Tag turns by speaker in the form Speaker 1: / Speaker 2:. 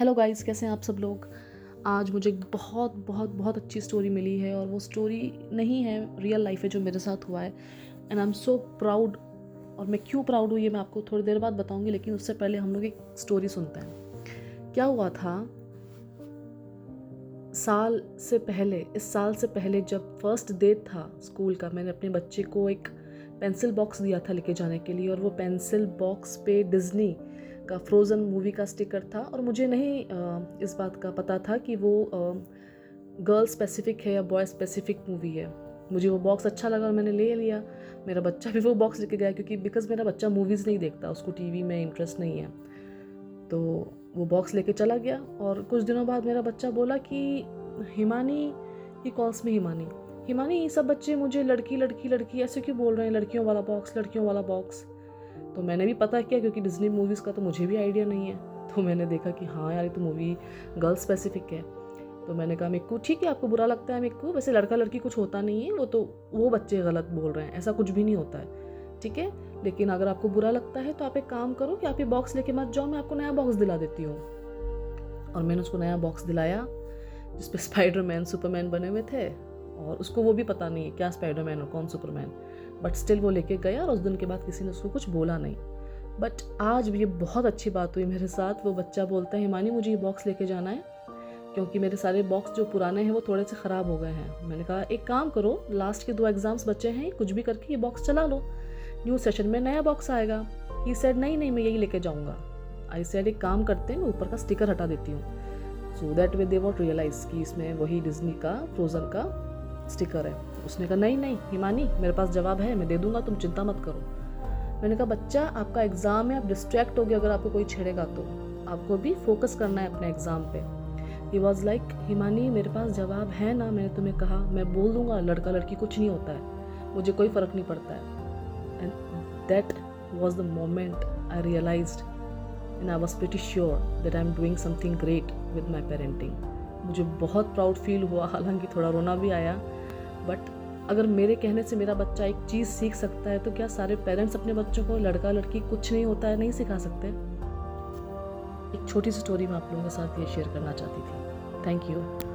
Speaker 1: Hello guys कैसे हैं आप सब लोग? आज मुझे बहुत बहुत बहुत अच्छी स्टोरी मिली है और वो स्टोरी नहीं है रियल लाइफ है जो मेरे साथ हुआ है। And I am so proud और मैं क्यों प्राउड हूँ ये मैं आपको थोड़ी देर बाद बताऊँगी, लेकिन उससे पहले हम लोग एक स्टोरी सुनते हैं। क्या हुआ था? साल से पहले, इस साल से पहले जब फ़र्स्ट डे था स्कूल का, मैंने अपने बच्चे को एक पेंसिल बॉक्स दिया था लेके जाने के लिए और वो पेंसिल बॉक्स पे डिज्नी का फ्रोज़न मूवी का स्टिकर था और मुझे नहीं इस बात का पता था कि वो गर्ल स्पेसिफिक है या बॉय स्पेसिफिक मूवी है। मुझे वो बॉक्स अच्छा लगा और मैंने ले लिया। मेरा बच्चा भी वो बॉक्स लेके गया क्योंकि बिकॉज़ मेरा बच्चा मूवीज़ नहीं देखता, उसको टीवी में इंटरेस्ट नहीं है। तो वो बॉक्स लेके चला गया और कुछ दिनों बाद मेरा बच्चा बोला कि, हिमानी ही कॉल्स में हिमानी। हिमानी, ये सब बच्चे मुझे लड़की लड़की लड़की, ऐसे क्यों बोल रहे हैं? लड़कियों वाला बॉक्स लड़कियों वाला बॉक्स तो मैंने भी पता किया क्योंकि डिज्नी मूवीज़ का तो मुझे भी आइडिया नहीं है। तो मैंने देखा कि हाँ यार, ये तो मूवी गर्ल स्पेसिफिक है। तो मैंने कहा मिक्कू ठीक है, आपको बुरा लगता है मिक्कू वैसे लड़का लड़की कुछ होता नहीं है, वो तो वो बच्चे गलत बोल रहे हैं, ऐसा कुछ भी नहीं होता है, ठीक है? लेकिन अगर आपको बुरा लगता है तो आप एक काम करो कि आप ये बॉक्स लेके मत जाओ, मैं आपको नया बॉक्स दिला देती हूँ। और मैंने उसको नया बॉक्स दिलाया, जिसपे स्पाइडर मैन सुपरमैन बने हुए थे, और उसको वो भी पता नहीं है, क्या स्पाइडर मैन और कौन सुपरमैन बट स्टिल वो लेके गया और उस दिन के बाद किसी ने उसको कुछ बोला नहीं। बट आज भी ये बहुत अच्छी बात हुई मेरे साथ। वो बच्चा बोलता है हिमानी मुझे ये बॉक्स लेके जाना है? क्योंकि मेरे सारे बॉक्स जो पुराने हैं वो थोड़े से ख़राब हो गए हैं। मैंने कहा, एक काम करो लास्ट के दो एग्ज़ाम्स बचे हैं, कुछ भी करके ये बॉक्स चला लो। न्यू सेशन में नया बॉक्स आएगा। ही सेड नहीं नहीं, मैं यही लेके जाऊँगा। आई सेड एक काम करते हैं, मैं ऊपर का स्टिकर हटा देती हूँ। So that way they what realize कि इसमें वही डिज्नी का फ्रोज़न का स्टिकर है। उसने कहा, नहीं नहीं, हिमानी, मेरे पास जवाब है, मैं दे दूँगा, तुम चिंता मत करो। मैंने कहा, बच्चा, आपका एग्ज़ाम है, आप डिस्ट्रैक्ट हो गए अगर आपको कोई छेड़ेगा तो। आपको भी फोकस करना है अपने एग्ज़ाम पे. ही वॉज़ लाइक हिमानी, मेरे पास जवाब है ना, मैंने तुम्हें कहा, मैं बोल दूँगा, लड़का लड़की कुछ नहीं होता है, मुझे कोई फ़र्क नहीं पड़ता है। And that was the moment I realize and I was pretty sure that I am doing something great with my parenting मुझे बहुत प्राउड फील हुआ, हालाँकि थोड़ा रोना भी आया बट अगर मेरे कहने से मेरा बच्चा एक चीज़ सीख सकता है तो क्या सारे पेरेंट्स अपने बच्चों को लड़का लड़की कुछ नहीं होता है, नहीं सिखा सकते? एक छोटी सी स्टोरी मैं आप लोगों के साथ ये शेयर करना चाहती थी। Thank you